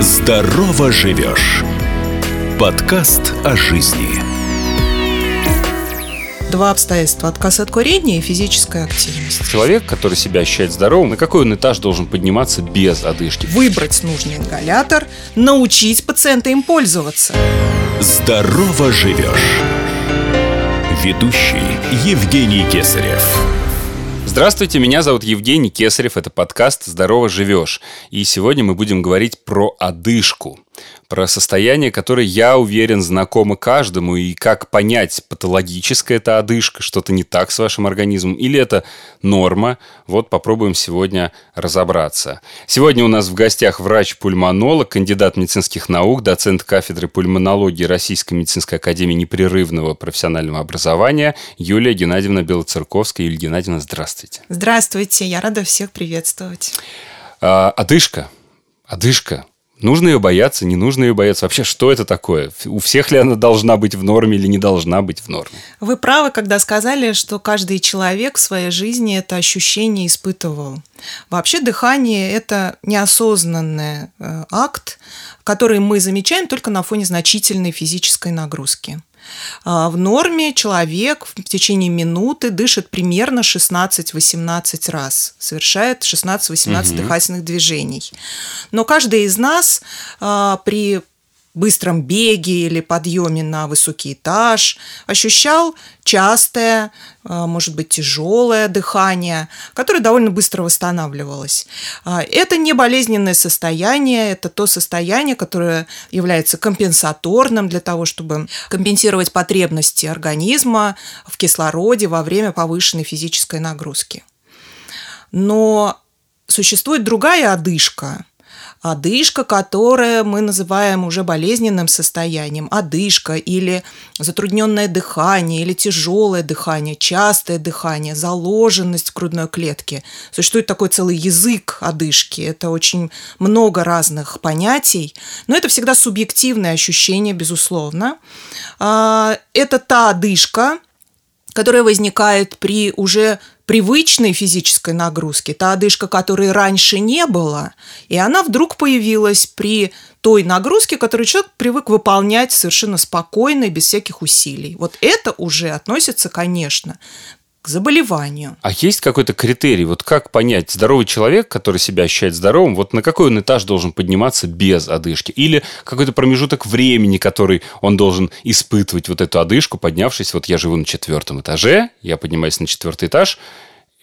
Здорово живешь. Подкаст о жизни. Два обстоятельства. Отказ от курения и физическая активность. Человек, который себя ощущает здоровым, на какой он этаж должен подниматься без одышки? Выбрать нужный ингалятор, научить пациента им пользоваться. Здорово живешь. Ведущий Евгений Кесарев. Здравствуйте, меня зовут Евгений Кесарев, это подкаст «Здорово живешь». И сегодня мы будем говорить про одышку про состояние, которое, я уверен, знакомо каждому, и как понять, патологическая это одышка, что-то не так с вашим организмом, или это норма. Вот попробуем сегодня разобраться. Сегодня у нас в гостях врач-пульмонолог, кандидат медицинских наук, доцент кафедры пульмонологии Российской медицинской академии непрерывного профессионального образования Юлия Геннадьевна Белоцерковская. Юлия Геннадьевна, здравствуйте. Здравствуйте, я рада всех приветствовать. А, одышка. Одышка. Нужно ее бояться, не нужно ее бояться. Вообще, что это такое? У всех ли она должна быть в норме или не должна быть в норме? Вы правы, когда сказали, что каждый человек в своей жизни это ощущение испытывал. Вообще дыхание – это неосознанный э, акт, который мы замечаем только на фоне значительной физической нагрузки. А, в норме человек в течение минуты дышит примерно 16-18 раз, совершает 16-18 угу. дыхательных движений. Но каждый из нас а, при быстром беге или подъеме на высокий этаж, ощущал частое, а, может быть, тяжелое дыхание, которое довольно быстро восстанавливалось. А, это не болезненное состояние, это то состояние, которое является компенсаторным для того, чтобы компенсировать потребности организма в кислороде во время повышенной физической нагрузки. Но существует другая одышка – одышка, которая мы называем уже болезненным состоянием, одышка или затрудненное дыхание, или тяжелое дыхание, частое дыхание, заложенность в грудной клетке. Существует такой целый язык одышки. Это очень много разных понятий, но это всегда субъективное ощущение, безусловно. А, это та одышка, которая возникает при уже привычной физической нагрузки, та одышка, которой раньше не было, и она вдруг появилась при той нагрузке, которую человек привык выполнять совершенно спокойно и без всяких усилий. Вот это уже относится, конечно, к заболеванию. А есть какой-то критерий? Вот как понять, здоровый человек, который себя ощущает здоровым, вот на какой он этаж должен подниматься без одышки? Или какой-то промежуток времени, который он должен испытывать вот эту одышку, поднявшись, вот я живу на четвертом этаже, я поднимаюсь на четвертый этаж,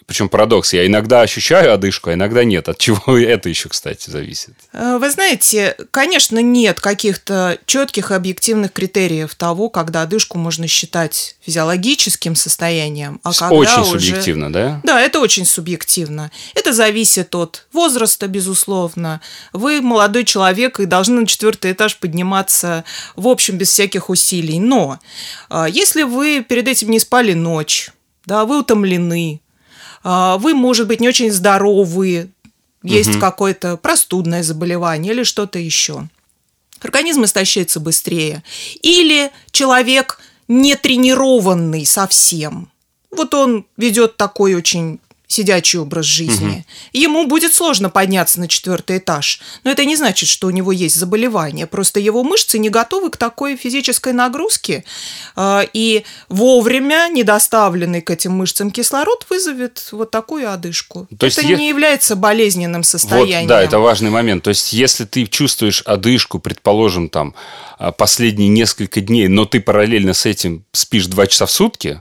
причем парадокс, я иногда ощущаю одышку, а иногда нет. От чего это еще, кстати, зависит? Э, вы знаете, конечно, нет каких-то четких объективных критериев того, когда одышку можно считать физиологическим состоянием, а когда Очень уже... субъективно, да? Да, это очень субъективно. Это зависит от возраста, безусловно. Вы молодой человек и должны на четвертый этаж подниматься, в общем, без всяких усилий. Но э, если вы перед этим не спали ночь, да, вы утомлены, вы, может быть, не очень здоровы, есть угу. какое-то простудное заболевание или что-то еще. Организм истощается быстрее. Или человек не тренированный совсем. Вот он ведет такой очень сидячий образ жизни. Угу. Ему будет сложно подняться на четвертый этаж. Но это не значит, что у него есть заболевание. Просто его мышцы не готовы к такой физической нагрузке. А, и вовремя недоставленный к этим мышцам кислород вызовет вот такую одышку. То это есть, не является болезненным состоянием. Вот, да, это важный момент. То есть, если ты чувствуешь одышку, предположим, там, а, последние несколько дней, но ты параллельно с этим спишь два часа в сутки,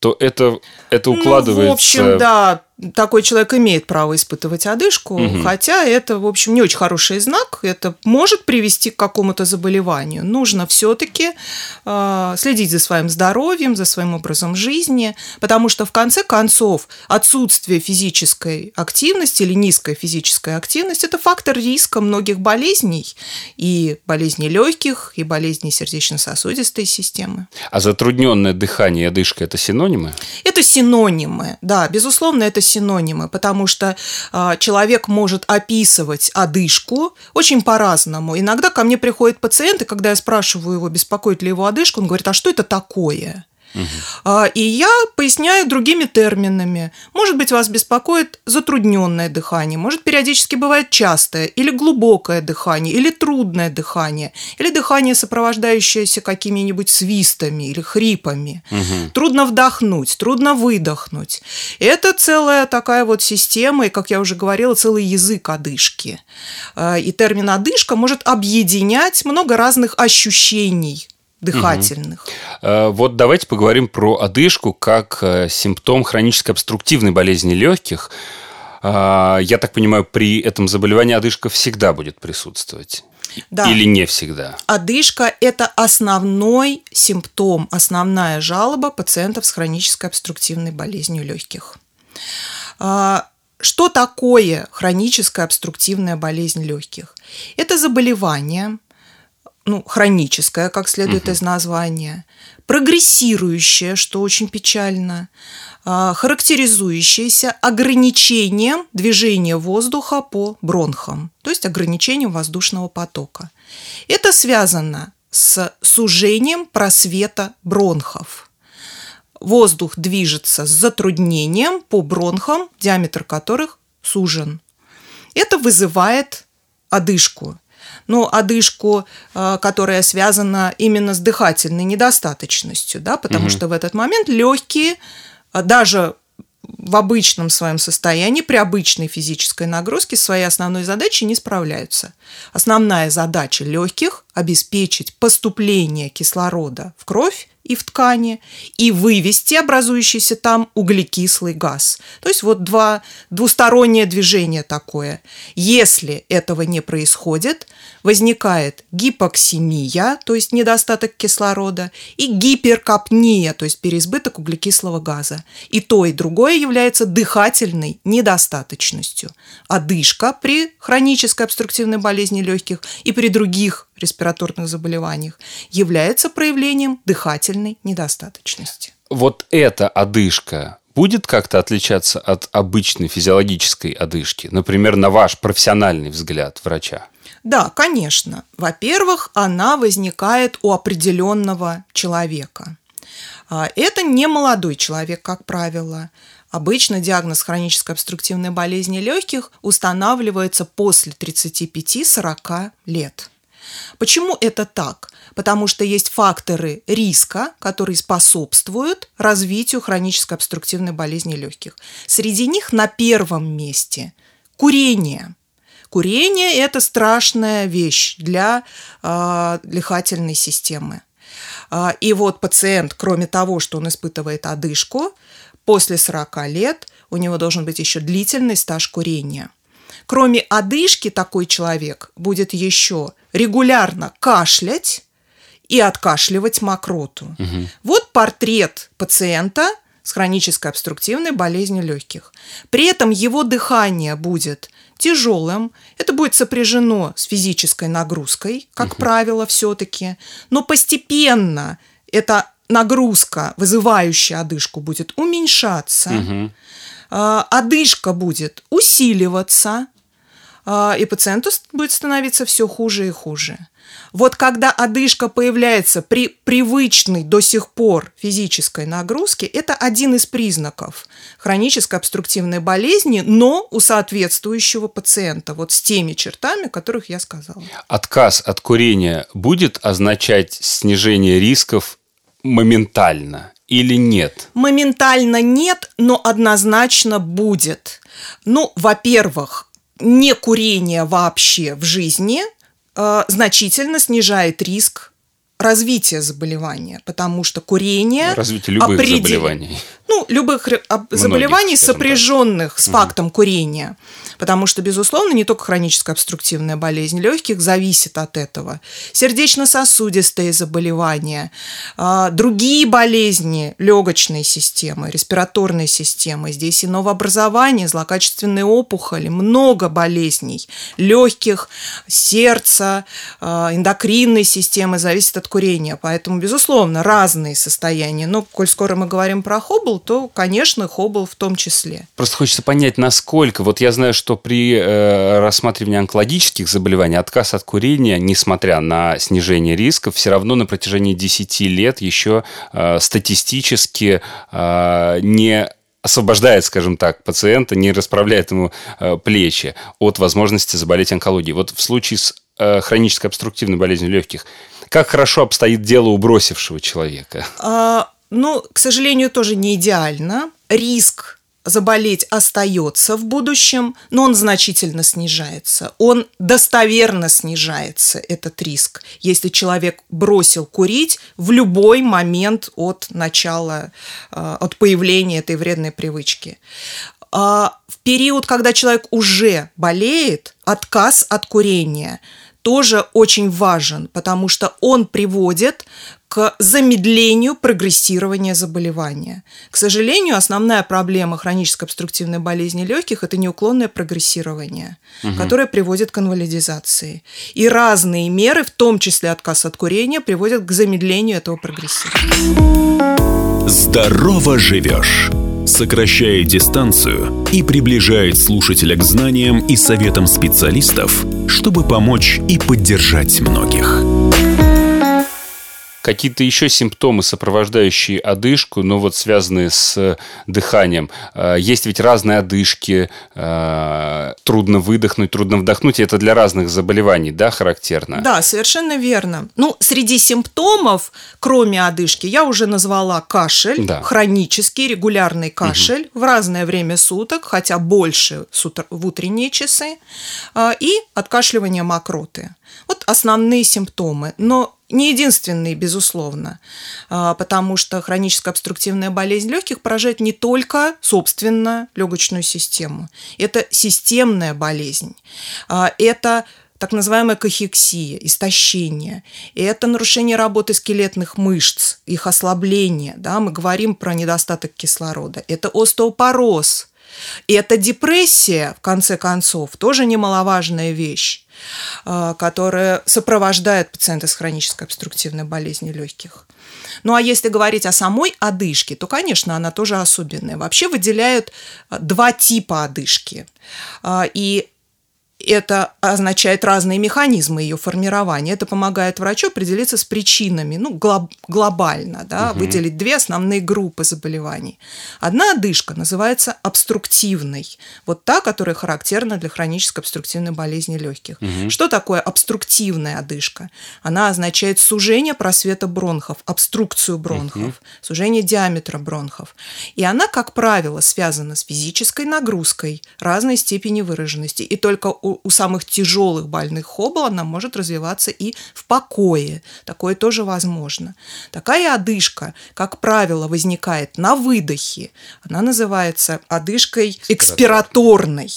то это, это укладывается... Ну, в общем, да, такой человек имеет право испытывать одышку, угу. хотя это, в общем, не очень хороший знак, это может привести к какому-то заболеванию. Нужно все-таки э, следить за своим здоровьем, за своим образом жизни, потому что в конце концов отсутствие физической активности или низкая физическая активность – это фактор риска многих болезней, и болезней легких, и болезней сердечно-сосудистой системы. А затрудненное дыхание и одышка – это синонимы? Это синонимы, да, безусловно, это синонимы, потому что э, человек может описывать одышку очень по-разному. Иногда ко мне приходят пациенты, когда я спрашиваю его, беспокоит ли его одышка, он говорит, а что это такое? Угу. И я поясняю другими терминами. Может быть, вас беспокоит затрудненное дыхание, может, периодически бывает частое или глубокое дыхание, или трудное дыхание, или дыхание, сопровождающееся какими-нибудь свистами или хрипами. Угу. Трудно вдохнуть, трудно выдохнуть. Это целая такая вот система, и, как я уже говорила, целый язык одышки. А, и термин одышка может объединять много разных ощущений дыхательных. Угу. Вот давайте поговорим про одышку как э, симптом хронической обструктивной болезни легких. А, я так понимаю, при этом заболевании одышка всегда будет присутствовать. Да. Или не всегда? Одышка – это основной симптом, основная жалоба пациентов с хронической обструктивной болезнью легких. А, что такое хроническая обструктивная болезнь легких? Это заболевание, ну, хроническое, как следует угу. из названия, прогрессирующее, что очень печально, а, характеризующееся ограничением движения воздуха по бронхам, то есть ограничением воздушного потока. Это связано с сужением просвета бронхов. Воздух движется с затруднением по бронхам, диаметр которых сужен. Это вызывает одышку – ну, одышку, э, которая связана именно с дыхательной недостаточностью, да, потому угу. что в этот момент легкие, э, даже в обычном своем состоянии, при обычной физической нагрузке своей основной задачей не справляются. Основная задача легких – обеспечить поступление кислорода в кровь и в ткани, и вывести образующийся там углекислый газ. То есть вот два, двустороннее движение такое. Если этого не происходит, возникает гипоксимия, то есть недостаток кислорода, и гиперкапния, то есть переизбыток углекислого газа. И то, и другое является дыхательной недостаточностью. Одышка при хронической обструктивной болезни легких и при других респираторных заболеваниях является проявлением дыхательной недостаточности. Вот эта одышка будет как-то отличаться от обычной физиологической одышки? Например, на ваш профессиональный взгляд врача? Да, конечно. Во-первых, она возникает у определенного человека. А, это не молодой человек, как правило. Обычно диагноз хронической обструктивной болезни легких устанавливается после 35-40 лет. Почему это так? Потому что есть факторы риска, которые способствуют развитию хронической обструктивной болезни легких. Среди них на первом месте курение. Курение – это страшная вещь для э, дыхательной системы. Э, и вот пациент, кроме того, что он испытывает одышку, после 40 лет у него должен быть еще длительный стаж курения – Кроме одышки такой человек будет еще регулярно кашлять и откашливать мокроту. Угу. Вот портрет пациента с хронической обструктивной болезнью легких. При этом его дыхание будет тяжелым, это будет сопряжено с физической нагрузкой, как угу. правило, все-таки, но постепенно эта нагрузка, вызывающая одышку, будет уменьшаться, угу. Одышка будет усиливаться, а, и пациенту будет становиться все хуже и хуже. Вот когда одышка появляется при привычной до сих пор физической нагрузке, это один из признаков хронической обструктивной болезни, но у соответствующего пациента, вот с теми чертами, которых я сказала. Отказ от курения будет означать снижение рисков моментально или нет? Моментально нет, но однозначно будет. Ну, во-первых, не курение вообще в жизни э, значительно снижает риск развития заболевания, потому что курение... Развитие любых определ... заболеваний. Ну, любых Многих, заболеваний, сопряженных так. с фактом угу. курения. Потому что, безусловно, не только хроническая обструктивная болезнь легких зависит от этого. Сердечно-сосудистые заболевания, а, другие болезни легочной системы, респираторной системы. Здесь и новообразование, злокачественные опухоли, много болезней легких, сердца, а, эндокринной системы зависит от курения. Поэтому, безусловно, разные состояния. Но, коль скоро мы говорим про хоббл, то, конечно, Хоббл в том числе. Просто хочется понять, насколько. Вот я знаю, что при э, рассматривании онкологических заболеваний отказ от курения, несмотря на снижение рисков, все равно на протяжении 10 лет еще э, статистически э, не освобождает, скажем так, пациента, не расправляет ему э, плечи от возможности заболеть онкологией. Вот в случае с э, хронической обструктивной болезнью легких, как хорошо обстоит дело у бросившего человека? А, ну, к сожалению, тоже не идеально. Риск заболеть остается в будущем, но он значительно снижается. Он достоверно снижается, этот риск, если человек бросил курить в любой момент от начала, э, от появления этой вредной привычки. А в период, когда человек уже болеет, отказ от курения – тоже очень важен, потому что он приводит к замедлению прогрессирования заболевания. К сожалению, основная проблема хронической обструктивной болезни легких – это неуклонное прогрессирование, угу. которое приводит к инвалидизации. И разные меры, в том числе отказ от курения, приводят к замедлению этого прогрессирования. Здорово живешь! сокращает дистанцию и приближает слушателя к знаниям и советам специалистов, чтобы помочь и поддержать многих. Какие-то еще симптомы, сопровождающие одышку, но вот связанные с дыханием. А, есть ведь разные одышки, а, трудно выдохнуть, трудно вдохнуть. Это для разных заболеваний, да, характерно? Да, совершенно верно. Ну, среди симптомов, кроме одышки, я уже назвала кашель, да. хронический, регулярный кашель угу. в разное время суток, хотя больше в утренние часы, и откашливание мокроты. Вот основные симптомы. Но не единственные, безусловно, а, потому что хроническая обструктивная болезнь легких поражает не только, собственно, легочную систему. Это системная болезнь. А, это так называемая кахексия, истощение. И это нарушение работы скелетных мышц, их ослабление. Да? Мы говорим про недостаток кислорода. Это остеопороз. И это депрессия, в конце концов, тоже немаловажная вещь. А, которая сопровождает пациента с хронической обструктивной болезнью легких. Ну а если говорить о самой одышке, то, конечно, она тоже особенная. Вообще выделяют а, два типа одышки. А, и это означает разные механизмы ее формирования. Это помогает врачу определиться с причинами, ну, глоб, глобально, да, угу. выделить две основные группы заболеваний. Одна одышка называется обструктивной, вот та, которая характерна для хронической обструктивной болезни легких. Угу. Что такое обструктивная одышка? Она означает сужение просвета бронхов, обструкцию бронхов, угу. сужение диаметра бронхов. И она, как правило, связана с физической нагрузкой разной степени выраженности. И только у у, самых тяжелых больных Хоббл она может развиваться и в покое. Такое тоже возможно. Такая одышка, как правило, возникает на выдохе. Она называется одышкой экспираторной,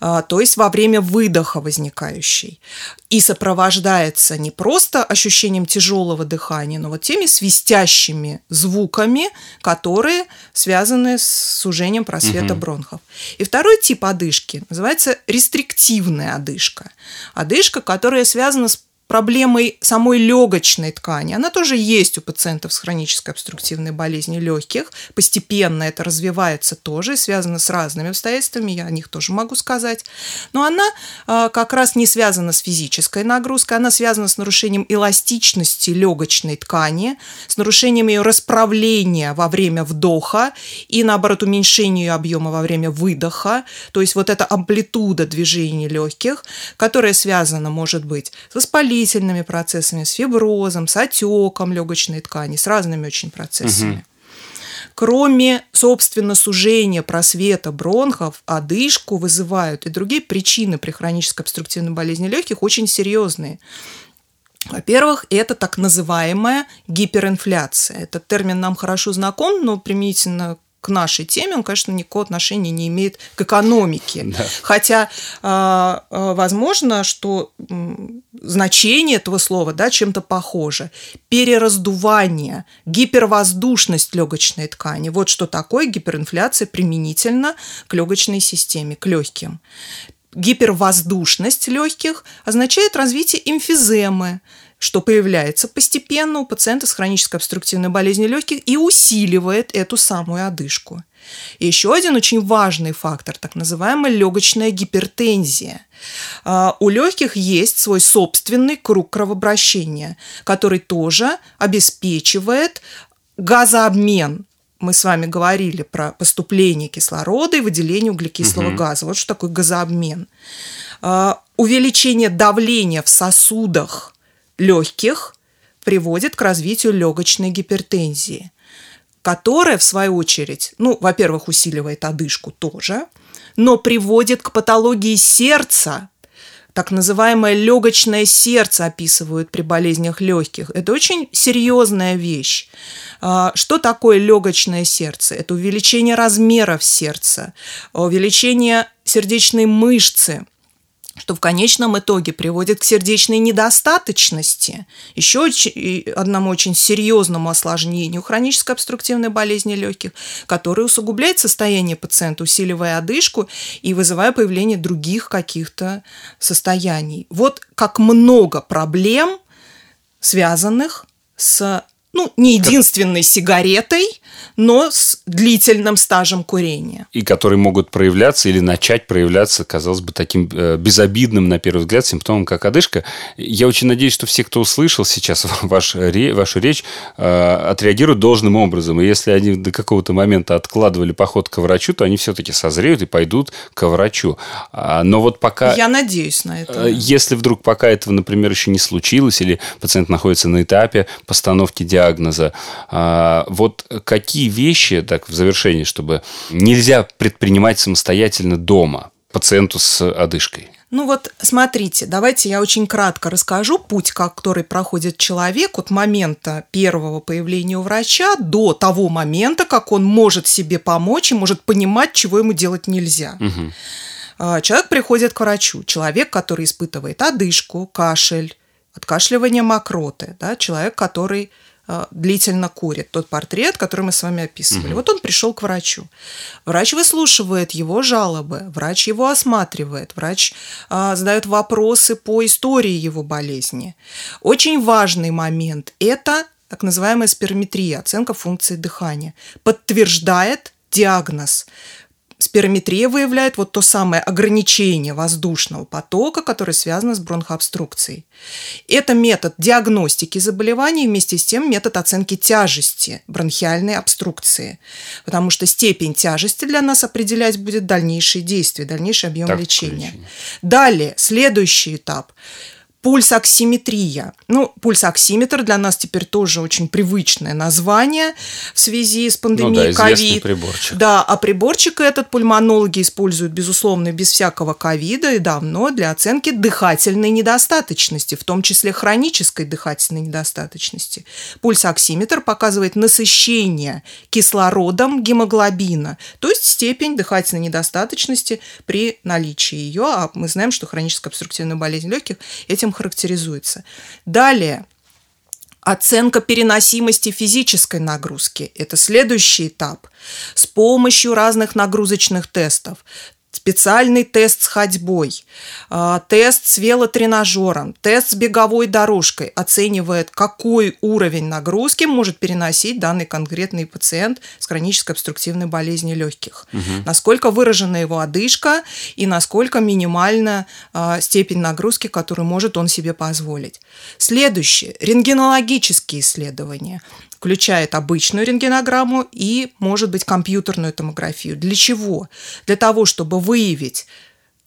а, то есть во время выдоха возникающей. И сопровождается не просто ощущением тяжелого дыхания, но вот теми свистящими звуками, которые связаны с сужением просвета угу. бронхов. И второй тип одышки называется рестриктивной пассивная одышка. Одышка, которая связана с проблемой самой легочной ткани. Она тоже есть у пациентов с хронической обструктивной болезнью легких. Постепенно это развивается тоже, связано с разными обстоятельствами, я о них тоже могу сказать. Но она э, как раз не связана с физической нагрузкой, она связана с нарушением эластичности легочной ткани, с нарушением ее расправления во время вдоха и, наоборот, уменьшению ее объема во время выдоха. То есть вот эта амплитуда движений легких, которая связана, может быть, с воспалением, воспалительными процессами, с фиброзом, с отеком легочной ткани, с разными очень процессами. Кроме, собственно, сужения просвета бронхов, одышку вызывают и другие причины при хронической обструктивной болезни легких очень серьезные. Во-первых, это так называемая гиперинфляция. Этот термин нам хорошо знаком, но применительно к нашей теме, он, конечно, никакого отношения не имеет к экономике. Да. Хотя, а, а, возможно, что значение этого слова да, чем-то похоже. Перераздувание, гипервоздушность легочной ткани. Вот что такое гиперинфляция применительно к легочной системе, к легким. Гипервоздушность легких означает развитие эмфиземы, что появляется постепенно у пациента с хронической обструктивной болезнью легких и усиливает эту самую одышку. И еще один очень важный фактор, так называемая легочная гипертензия. А, у легких есть свой собственный круг кровообращения, который тоже обеспечивает газообмен мы с вами говорили про поступление кислорода и выделение углекислого угу. газа. Вот что такое газообмен. А, увеличение давления в сосудах легких приводит к развитию легочной гипертензии которая, в свою очередь, ну, во-первых, усиливает одышку тоже, но приводит к патологии сердца, так называемое легочное сердце описывают при болезнях легких. Это очень серьезная вещь. А, что такое легочное сердце? Это увеличение размеров сердца, увеличение сердечной мышцы, что в конечном итоге приводит к сердечной недостаточности, еще одному очень серьезному осложнению хронической обструктивной болезни легких, которая усугубляет состояние пациента, усиливая одышку и вызывая появление других каких-то состояний. Вот как много проблем, связанных с ну, не единственной сигаретой, но с длительным стажем курения. И которые могут проявляться или начать проявляться, казалось бы, таким э, безобидным, на первый взгляд, симптомом, как одышка. Я очень надеюсь, что все, кто услышал сейчас ваш, вашу речь, э, отреагируют должным образом. И если они до какого-то момента откладывали поход к врачу, то они все-таки созреют и пойдут к врачу. А, но вот пока... Я надеюсь на это. Э, если вдруг пока этого, например, еще не случилось, или пациент находится на этапе постановки диагноза, а, вот какие какие вещи, так в завершении, чтобы нельзя предпринимать самостоятельно дома пациенту с одышкой? Ну вот, смотрите, давайте я очень кратко расскажу путь, который проходит человек от момента первого появления у врача до того момента, как он может себе помочь и может понимать, чего ему делать нельзя. Угу. Человек приходит к врачу, человек, который испытывает одышку, кашель, откашливание мокроты, да, человек, который длительно курит. Тот портрет, который мы с вами описывали. Угу. Вот он пришел к врачу. Врач выслушивает его жалобы, врач его осматривает, врач а, задает вопросы по истории его болезни. Очень важный момент – это так называемая сперметрия, оценка функции дыхания. Подтверждает диагноз. Спирометрия выявляет вот то самое ограничение воздушного потока, которое связано с бронхообструкцией. Это метод диагностики заболеваний, вместе с тем метод оценки тяжести бронхиальной обструкции, потому что степень тяжести для нас определять будет дальнейшие действия, дальнейший объем так, лечения. лечение. Далее, следующий этап пульсоксиметрия. Ну, пульсоксиметр для нас теперь тоже очень привычное название в связи с пандемией ну, да, COVID. приборчик. Да, а приборчик этот пульмонологи используют, безусловно, без всякого ковида и давно для оценки дыхательной недостаточности, в том числе хронической дыхательной недостаточности. Пульсоксиметр показывает насыщение кислородом гемоглобина, то есть степень дыхательной недостаточности при наличии ее, а мы знаем, что хроническая обструктивная болезнь легких этим характеризуется. Далее, Оценка переносимости физической нагрузки – это следующий этап. С помощью разных нагрузочных тестов специальный тест с ходьбой, а, тест с велотренажером, тест с беговой дорожкой оценивает, какой уровень нагрузки может переносить данный конкретный пациент с хронической обструктивной болезнью легких. Угу. Насколько выражена его одышка и насколько минимальна а, степень нагрузки, которую может он себе позволить. Следующее. Рентгенологические исследования включает обычную рентгенограмму и, может быть, компьютерную томографию. Для чего? Для того, чтобы выявить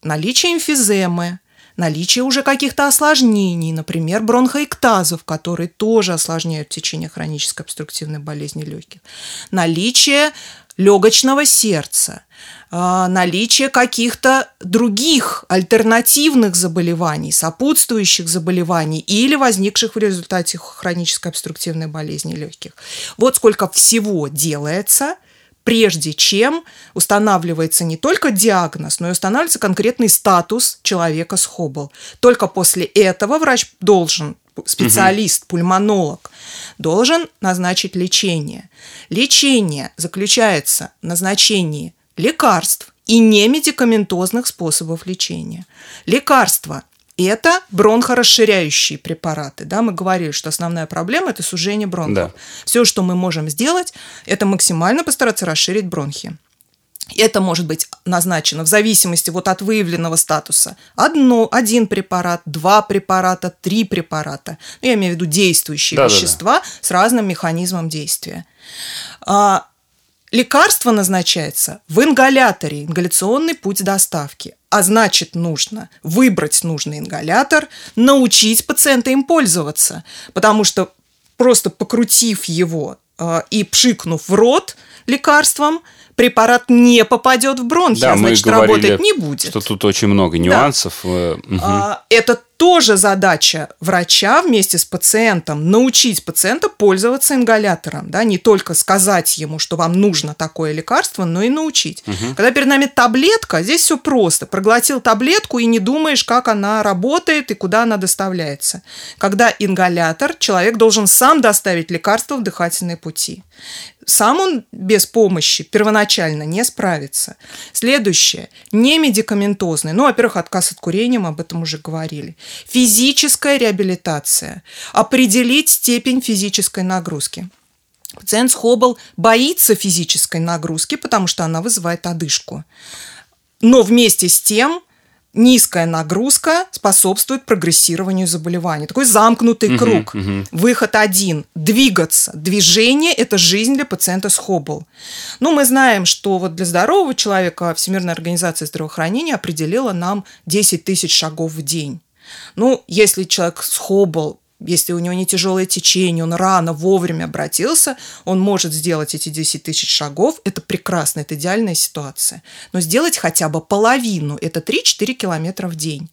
наличие эмфиземы, наличие уже каких-то осложнений, например, бронхоэктазов, которые тоже осложняют течение хронической обструктивной болезни легких, наличие легочного сердца, наличие каких-то других альтернативных заболеваний, сопутствующих заболеваний или возникших в результате хронической обструктивной болезни легких. Вот сколько всего делается – прежде чем устанавливается не только диагноз, но и устанавливается конкретный статус человека с Хоббл. Только после этого врач должен специалист, пульмонолог, должен назначить лечение. Лечение заключается в назначении лекарств и немедикаментозных способов лечения. Лекарства это бронхорасширяющие препараты. Да, мы говорили, что основная проблема – это сужение бронхов. Да. Все, что мы можем сделать, это максимально постараться расширить бронхи. Это может быть назначено в зависимости вот от выявленного статуса. Одно, один препарат, два препарата, три препарата. Ну, я имею в виду действующие да, вещества да, да. с разным механизмом действия. А, лекарство назначается в ингаляторе, ингаляционный путь доставки. А значит, нужно выбрать нужный ингалятор, научить пациента им пользоваться. Потому что просто покрутив его э, и пшикнув в рот лекарством – препарат не попадет в бронхи, да, а значит, мы говорили, работать не будет. Что тут очень много нюансов. Да. Угу. Это тоже задача врача вместе с пациентом научить пациента пользоваться ингалятором, да, не только сказать ему, что вам нужно такое лекарство, но и научить. Угу. Когда перед нами таблетка, здесь все просто. Проглотил таблетку и не думаешь, как она работает и куда она доставляется. Когда ингалятор, человек должен сам доставить лекарство в дыхательные пути. Сам он без помощи первоначально не справится. Следующее. Не медикаментозный. Ну, во-первых, отказ от курения, мы об этом уже говорили. Физическая реабилитация. Определить степень физической нагрузки. Пациент с Хоббл боится физической нагрузки, потому что она вызывает одышку. Но вместе с тем низкая нагрузка способствует прогрессированию заболевания. Такой замкнутый угу, круг. Угу. Выход один – двигаться. Движение – это жизнь для пациента с Хоббл. Ну, мы знаем, что вот для здорового человека Всемирная организация здравоохранения определила нам 10 тысяч шагов в день. Ну, если человек с Хоббл если у него не тяжелое течение, он рано, вовремя обратился, он может сделать эти 10 тысяч шагов. Это прекрасно, это идеальная ситуация. Но сделать хотя бы половину, это 3-4 километра в день.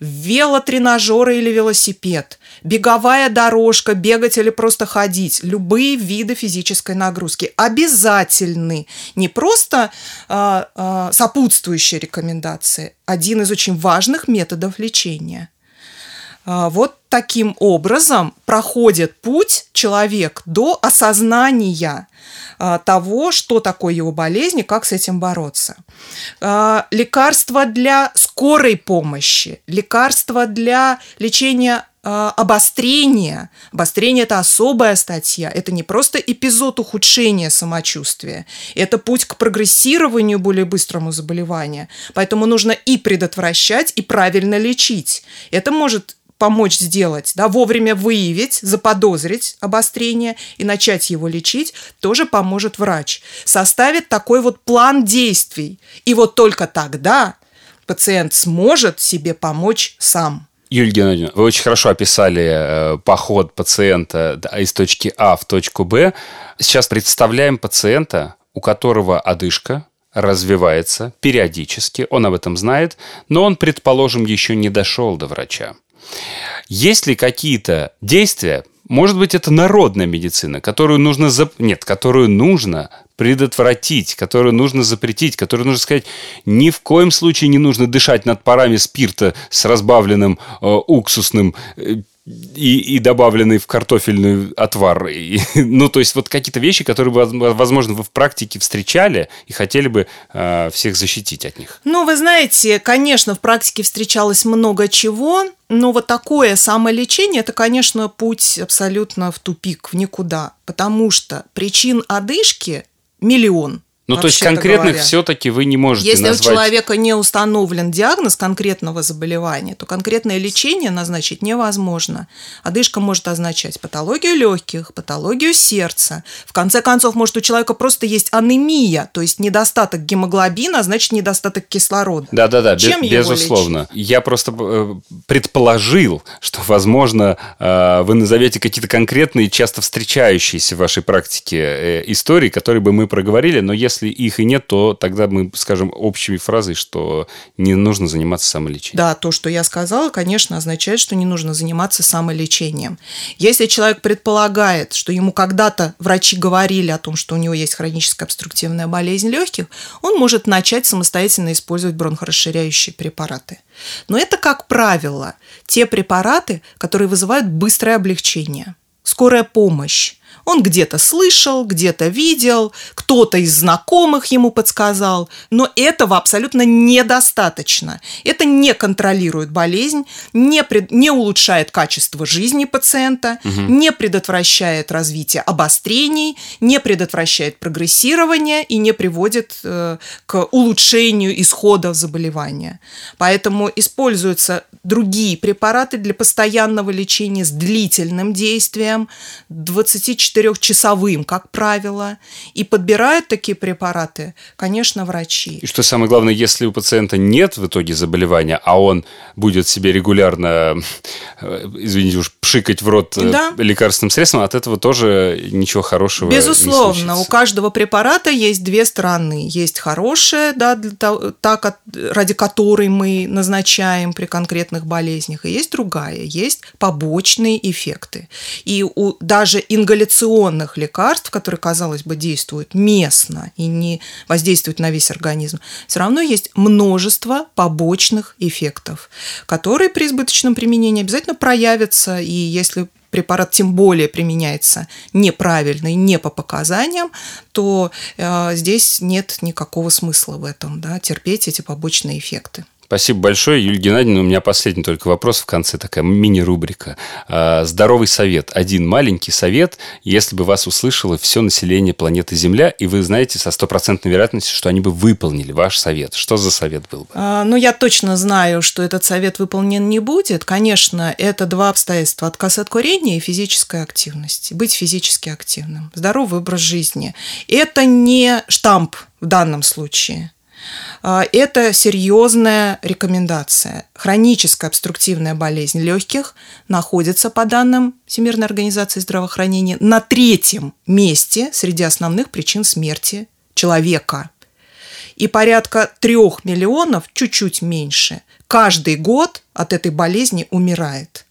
Велотренажеры или велосипед, беговая дорожка, бегать или просто ходить, любые виды физической нагрузки обязательны. Не просто э, э, сопутствующие рекомендации, один из очень важных методов лечения – вот таким образом проходит путь человек до осознания а, того, что такое его болезнь и как с этим бороться. А, лекарства для скорой помощи, лекарства для лечения обострения. Обострение – это особая статья. Это не просто эпизод ухудшения самочувствия. Это путь к прогрессированию более быстрому заболевания. Поэтому нужно и предотвращать, и правильно лечить. Это может помочь сделать, да, вовремя выявить, заподозрить обострение и начать его лечить, тоже поможет врач. Составит такой вот план действий. И вот только тогда пациент сможет себе помочь сам. Юлия Геннадьевна, вы очень хорошо описали э, поход пациента из точки А в точку Б. Сейчас представляем пациента, у которого одышка, развивается периодически, он об этом знает, но он, предположим, еще не дошел до врача. Есть ли какие-то действия, может быть, это народная медицина, которую нужно... Зап... Нет, которую нужно предотвратить, которую нужно запретить, которую нужно сказать, ни в коем случае не нужно дышать над парами спирта с разбавленным э, уксусным э, и, и добавленный в картофельный отвар. И, ну, то есть вот какие-то вещи, которые, возможно, вы в практике встречали и хотели бы э, всех защитить от них. Ну, вы знаете, конечно, в практике встречалось много чего, но вот такое самолечение – это, конечно, путь абсолютно в тупик, в никуда, потому что причин одышки миллион – ну, то есть конкретных все-таки вы не можете Если назвать... у человека не установлен диагноз конкретного заболевания, то конкретное лечение назначить невозможно. Одышка может означать патологию легких, патологию сердца. В конце концов, может у человека просто есть анемия, то есть недостаток гемоглобина, а значит недостаток кислорода. Да-да-да, Чем без, безусловно. Лечить? Я просто э, предположил, что, возможно, э, вы назовете какие-то конкретные, часто встречающиеся в вашей практике э, истории, которые бы мы проговорили, но если если их и нет, то тогда мы скажем общими фразой, что не нужно заниматься самолечением. Да, то, что я сказала, конечно, означает, что не нужно заниматься самолечением. Если человек предполагает, что ему когда-то врачи говорили о том, что у него есть хроническая обструктивная болезнь легких, он может начать самостоятельно использовать бронхорасширяющие препараты. Но это, как правило, те препараты, которые вызывают быстрое облегчение, скорая помощь, Он где-то слышал, где-то видел, кто-то из знакомых ему подсказал, но этого абсолютно недостаточно. Это не контролирует болезнь, не, пред, не улучшает качество жизни пациента, угу. не предотвращает развитие обострений, не предотвращает прогрессирование и не приводит э, к улучшению исхода заболевания. Поэтому используются другие препараты для постоянного лечения с длительным действием, 24 24-часовым, как правило, и подбирают такие препараты, конечно, врачи. И что самое главное, если у пациента нет в итоге заболевания, а он будет себе регулярно, э, извините уж, пшикать в рот э, да. лекарственным средством, от этого тоже ничего хорошего Безусловно, не у каждого препарата есть две стороны. Есть хорошая, да, для того, та, ради которой мы назначаем при конкретных болезнях, и есть другая, есть побочные эффекты. И у даже ингаляционных лекарств, которые, казалось бы, действуют местно и не воздействуют на весь организм, все равно есть множество побочных эффектов, которые при избыточном применении обязательно проявятся, и если препарат тем более применяется неправильно и не по показаниям, то э, здесь нет никакого смысла в этом, да, терпеть эти побочные эффекты. Спасибо большое, Юлия Геннадьевна. У меня последний только вопрос в конце, такая мини-рубрика. А, здоровый совет. Один маленький совет, если бы вас услышало все население планеты Земля, и вы знаете со стопроцентной вероятностью, что они бы выполнили ваш совет. Что за совет был бы? А, ну, я точно знаю, что этот совет выполнен не будет. Конечно, это два обстоятельства. Отказ от курения и физической активности. Быть физически активным. Здоровый образ жизни. Это не штамп в данном случае. А, это серьезная рекомендация. Хроническая обструктивная болезнь легких находится, по данным Всемирной организации здравоохранения, на третьем месте среди основных причин смерти человека. И порядка трех миллионов, чуть-чуть меньше, каждый год от этой болезни умирает.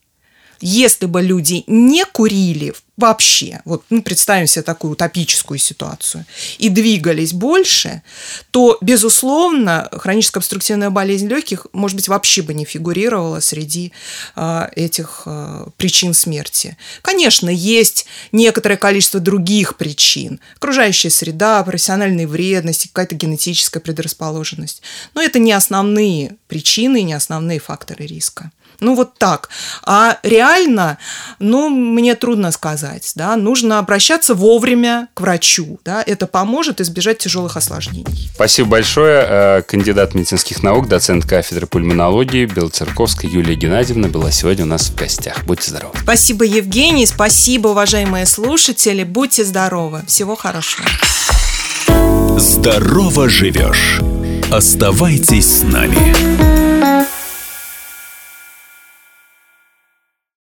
Если бы люди не курили вообще, вот ну, представим себе такую утопическую ситуацию, и двигались больше, то, безусловно, хроническая обструктивная болезнь легких, может быть, вообще бы не фигурировала среди э, этих э, причин смерти. Конечно, есть некоторое количество других причин. Окружающая среда, профессиональные вредности, какая-то генетическая предрасположенность. Но это не основные причины, не основные факторы риска. Ну, вот так. А реально, ну, мне трудно сказать, да, нужно обращаться вовремя к врачу, да, это поможет избежать тяжелых осложнений. Спасибо большое. Э, кандидат медицинских наук, доцент кафедры пульмонологии Белоцерковская Юлия Геннадьевна была сегодня у нас в гостях. Будьте здоровы. Спасибо, Евгений, спасибо, уважаемые слушатели. Будьте здоровы. Всего хорошего. Здорово живешь. Оставайтесь с нами.